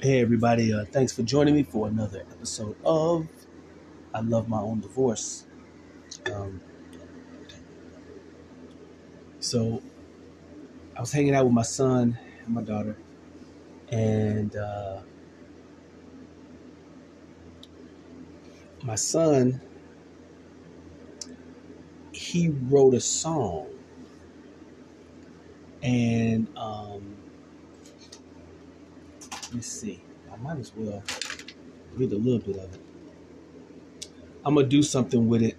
Hey, everybody. Uh, thanks for joining me for another episode of I Love My Own Divorce. Um, so, I was hanging out with my son and my daughter, and uh, my son, he wrote a song. And um, let me see. I might as well read a little bit of it. I'm gonna do something with it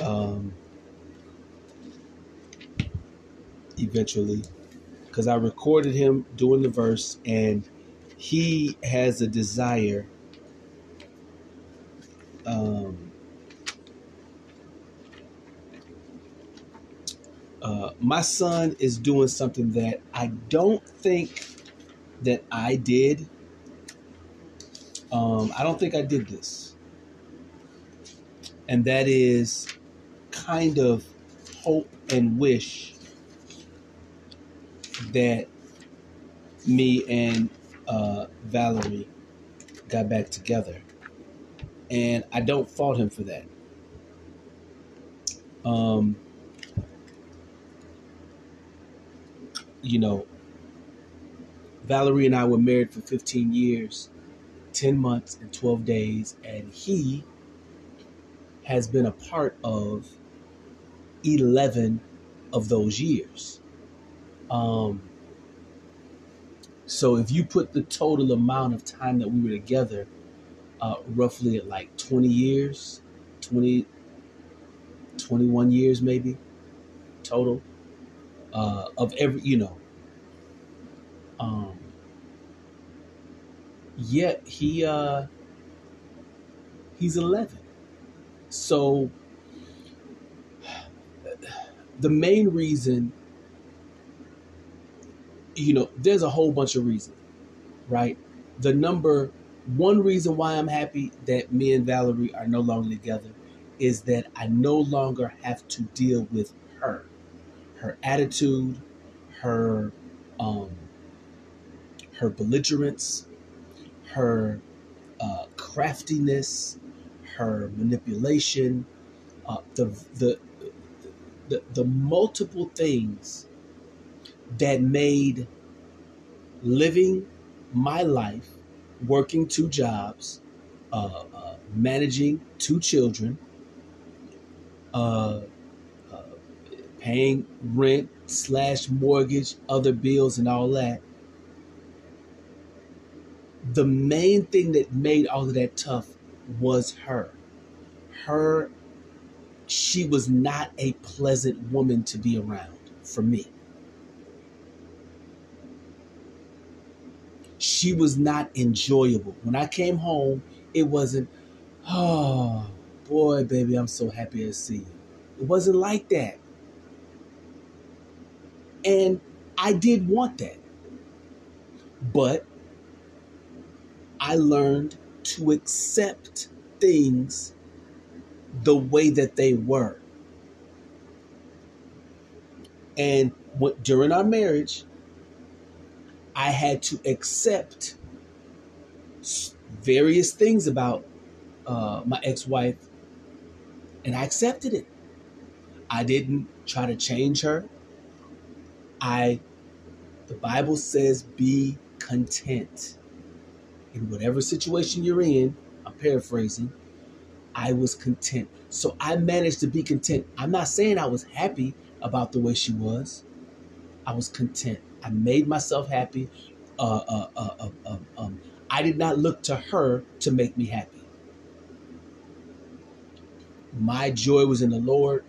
um, eventually because I recorded him doing the verse, and he has a desire. Um, uh, my son is doing something that I don't think that I did. Um, I don't think I did this. And that is kind of hope and wish that me and uh, Valerie got back together. And I don't fault him for that. Um, you know, Valerie and I were married for 15 years, 10 months, and 12 days, and he has been a part of 11 of those years. Um, so if you put the total amount of time that we were together, uh, roughly at like 20 years, 20, 21 years maybe total uh, of every, you know, um, yet he uh, he's 11. So the main reason, you know, there's a whole bunch of reasons, right? The number one reason why I'm happy that me and Valerie are no longer together is that I no longer have to deal with her, her attitude, her um, her belligerence, her uh, craftiness, her manipulation, uh, the, the, the, the multiple things that made living my life, working two jobs, uh, uh, managing two children, uh, uh, paying rent slash mortgage, other bills, and all that the main thing that made all of that tough was her. Her, she was not a pleasant woman to be around for me. She was not enjoyable. When I came home, it wasn't, oh boy, baby, I'm so happy to see you. It wasn't like that. And I did want that. But I learned to accept things the way that they were. And what, during our marriage, I had to accept various things about uh, my ex wife, and I accepted it. I didn't try to change her. I, the Bible says, be content in whatever situation you're in, I'm paraphrasing, I was content. So I managed to be content. I'm not saying I was happy about the way she was. I was content. I made myself happy. Uh, uh, uh, uh um, um, I did not look to her to make me happy. My joy was in the Lord.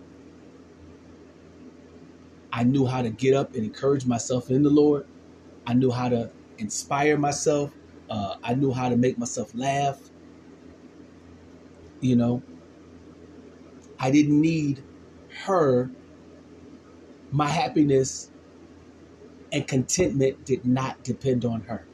I knew how to get up and encourage myself in the Lord. I knew how to inspire myself. Uh, I knew how to make myself laugh. You know, I didn't need her. My happiness and contentment did not depend on her.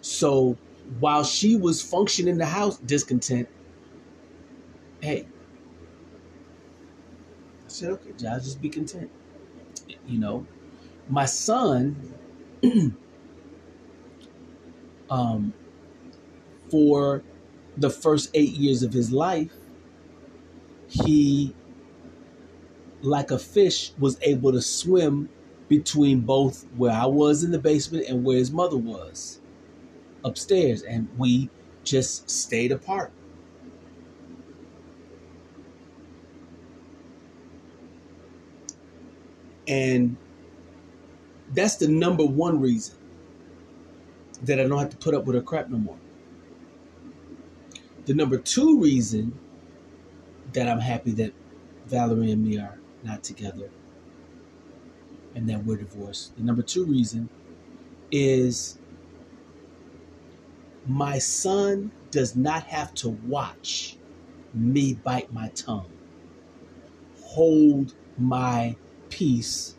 So while she was functioning in the house discontent, hey, I said, okay, Josh, just be content you know, my son, um, for the first eight years of his life, he, like a fish, was able to swim between both where I was in the basement and where his mother was upstairs. And we just stayed apart. And that's the number one reason that I don't have to put up with her crap no more. The number two reason that I'm happy that Valerie and me are not together and that we're divorced. The number two reason is my son does not have to watch me bite my tongue, hold my peace,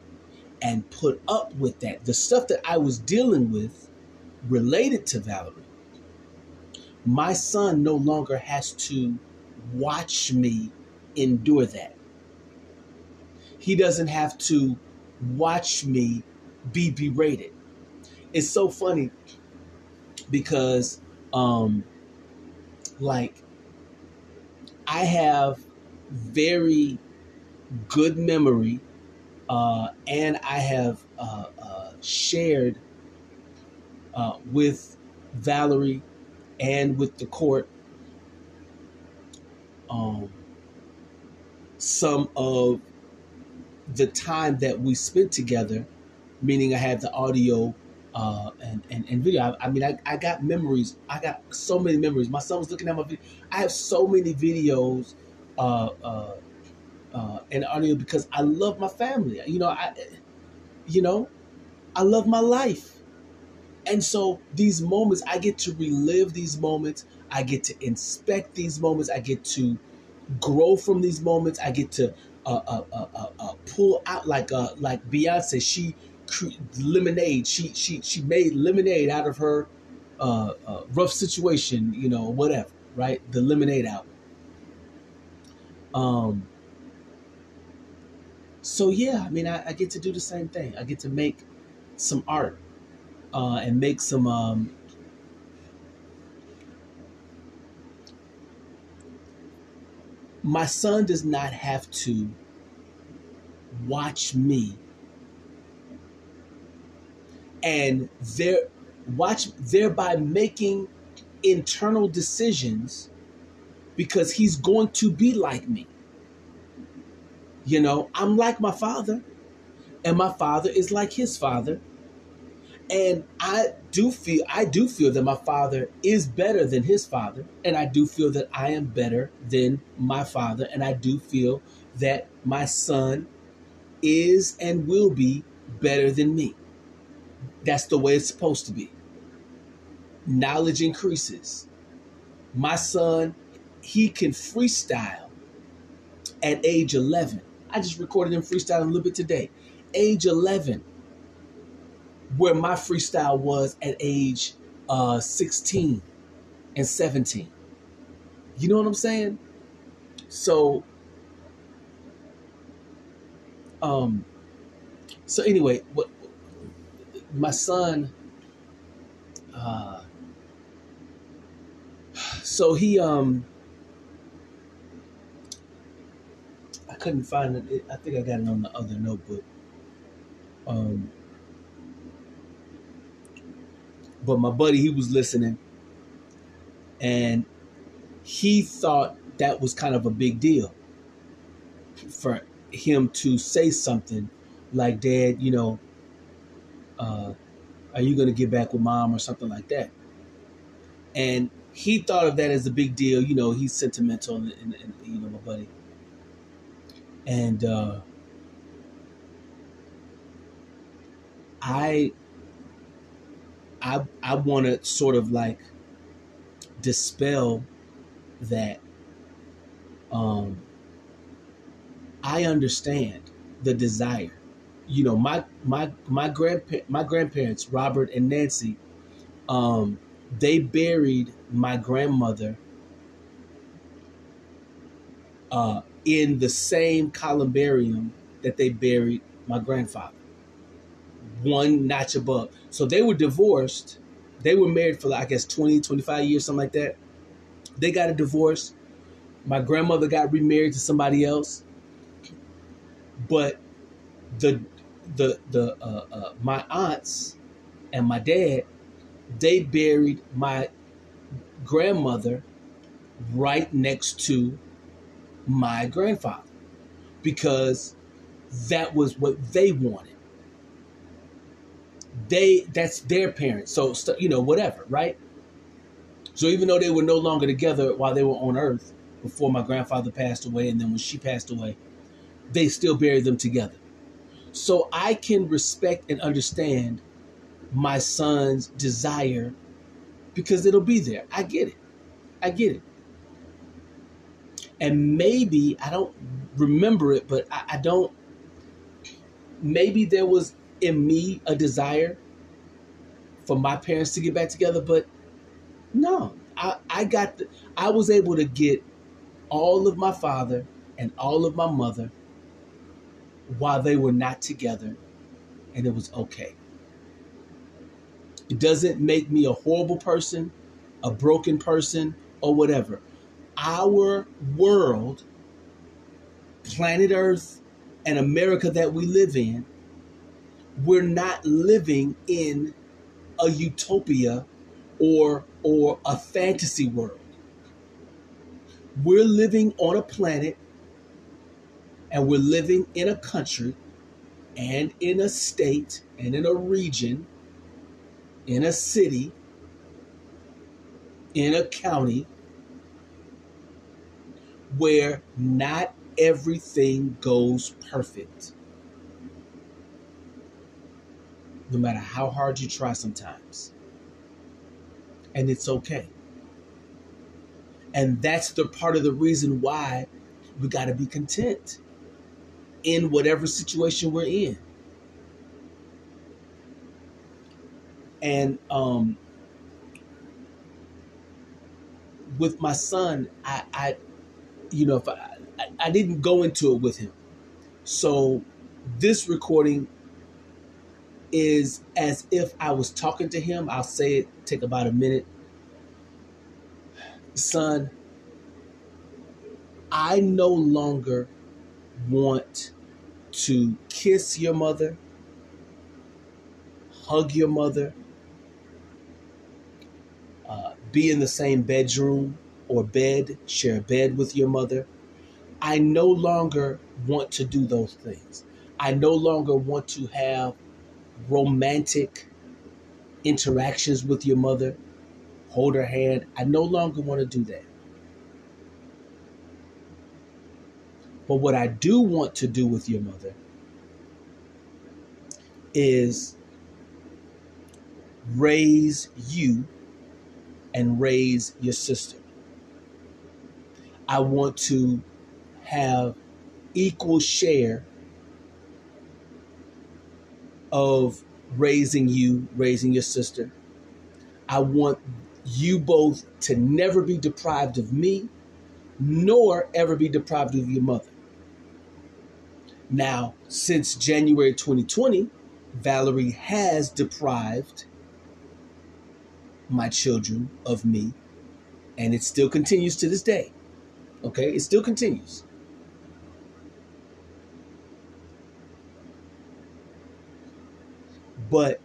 and put up with that. The stuff that I was dealing with related to Valerie, my son no longer has to watch me endure that. He doesn't have to watch me be berated. It's so funny because um like I have very good memory uh, and I have uh, uh, shared uh, with Valerie and with the court um, some of the time that we spent together, meaning I had the audio uh, and, and, and video. I, I, mean, I, I got memories. I got so many memories. My son was looking at my video. I have so many videos uh, uh, uh, and audio because I love my family. You know, I, you know, I love my life. And so these moments, I get to relive these moments. I get to inspect these moments. I get to grow from these moments. I get to uh, uh, uh, uh, uh pull out like uh, like Beyonce. She lemonade. She she she made lemonade out of her uh, uh, rough situation. You know, whatever. Right, the lemonade album. Um. So yeah, I mean, I, I get to do the same thing. I get to make some art uh, and make some um, my son does not have to watch me and there watch thereby making internal decisions because he's going to be like me you know i'm like my father and my father is like his father and I do feel I do feel that my father is better than his father, and I do feel that I am better than my father, and I do feel that my son is and will be better than me. That's the way it's supposed to be. Knowledge increases. My son, he can freestyle at age 11. I just recorded him freestyling a little bit today. Age 11 where my freestyle was at age uh, 16 and 17. You know what I'm saying? So, um, so anyway, what my son, uh, so he, um, couldn't find it. I think I got it on the other notebook. Um, but my buddy, he was listening and he thought that was kind of a big deal for him to say something like, Dad, you know, uh, are you going to get back with mom or something like that? And he thought of that as a big deal. You know, he's sentimental, and, and, and you know, my buddy. And uh, I I I want to sort of like dispel that. Um, I understand the desire. You know, my my my grandpa- my grandparents, Robert and Nancy, um, they buried my grandmother uh, in the same columbarium that they buried my grandfather. one notch above. So they were divorced. They were married for, I guess, 20, 25 years, something like that. They got a divorce. My grandmother got remarried to somebody else. But the the the uh, uh, my aunts and my dad, they buried my grandmother right next to my grandfather because that was what they wanted. They that's their parents. So you know whatever, right? So even though they were no longer together while they were on earth before my grandfather passed away and then when she passed away, they still buried them together. So I can respect and understand my son's desire because it'll be there. I get it. I get it. And maybe, I don't remember it, but I, I don't, maybe there was in me a desire for my parents to get back together, but no, I, I got, the, I was able to get all of my father and all of my mother while they were not together, and it was okay. It doesn't make me a horrible person, a broken person, or whatever. Our world, planet Earth, and America that we live in, we're not living in a utopia or or a fantasy world. We're living on a planet and we're living in a country and in a state and in a region, in a city, in a county where not everything goes perfect. No matter how hard you try sometimes. And it's okay. And that's the part of the reason why we got to be content in whatever situation we're in. And um, with my son, I, I you know, if I, I, I didn't go into it with him. So this recording is as if I was talking to him. I'll say it, take about a minute. Son, I no longer want to kiss your mother, hug your mother, uh, be in the same bedroom or bed, share a bed with your mother. I no longer want to do those things. I no longer want to have romantic interactions with your mother, hold her hand. I no longer want to do that. But what I do want to do with your mother is raise you and raise your sister. I want to have equal share of raising you, raising your sister. I want you both to never be deprived of me, nor ever be deprived of your mother. Now, since January 2020, Valerie has deprived my children of me, and it still continues to this day. Okay, it still continues. But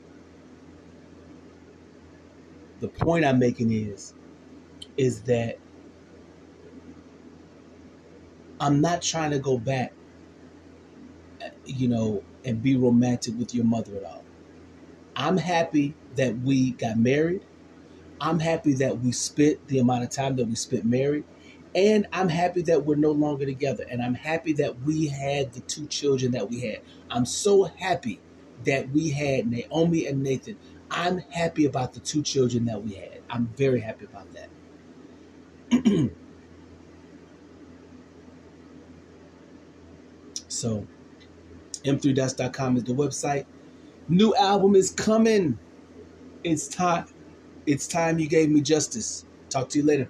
the point I'm making is is that I'm not trying to go back you know, and be romantic with your mother at all. I'm happy that we got married. I'm happy that we spent the amount of time that we spent married. And I'm happy that we're no longer together. And I'm happy that we had the two children that we had. I'm so happy that we had Naomi and Nathan. I'm happy about the two children that we had. I'm very happy about that. so M3Dots.com is the website. New album is coming. It's time. It's time you gave me justice. Talk to you later.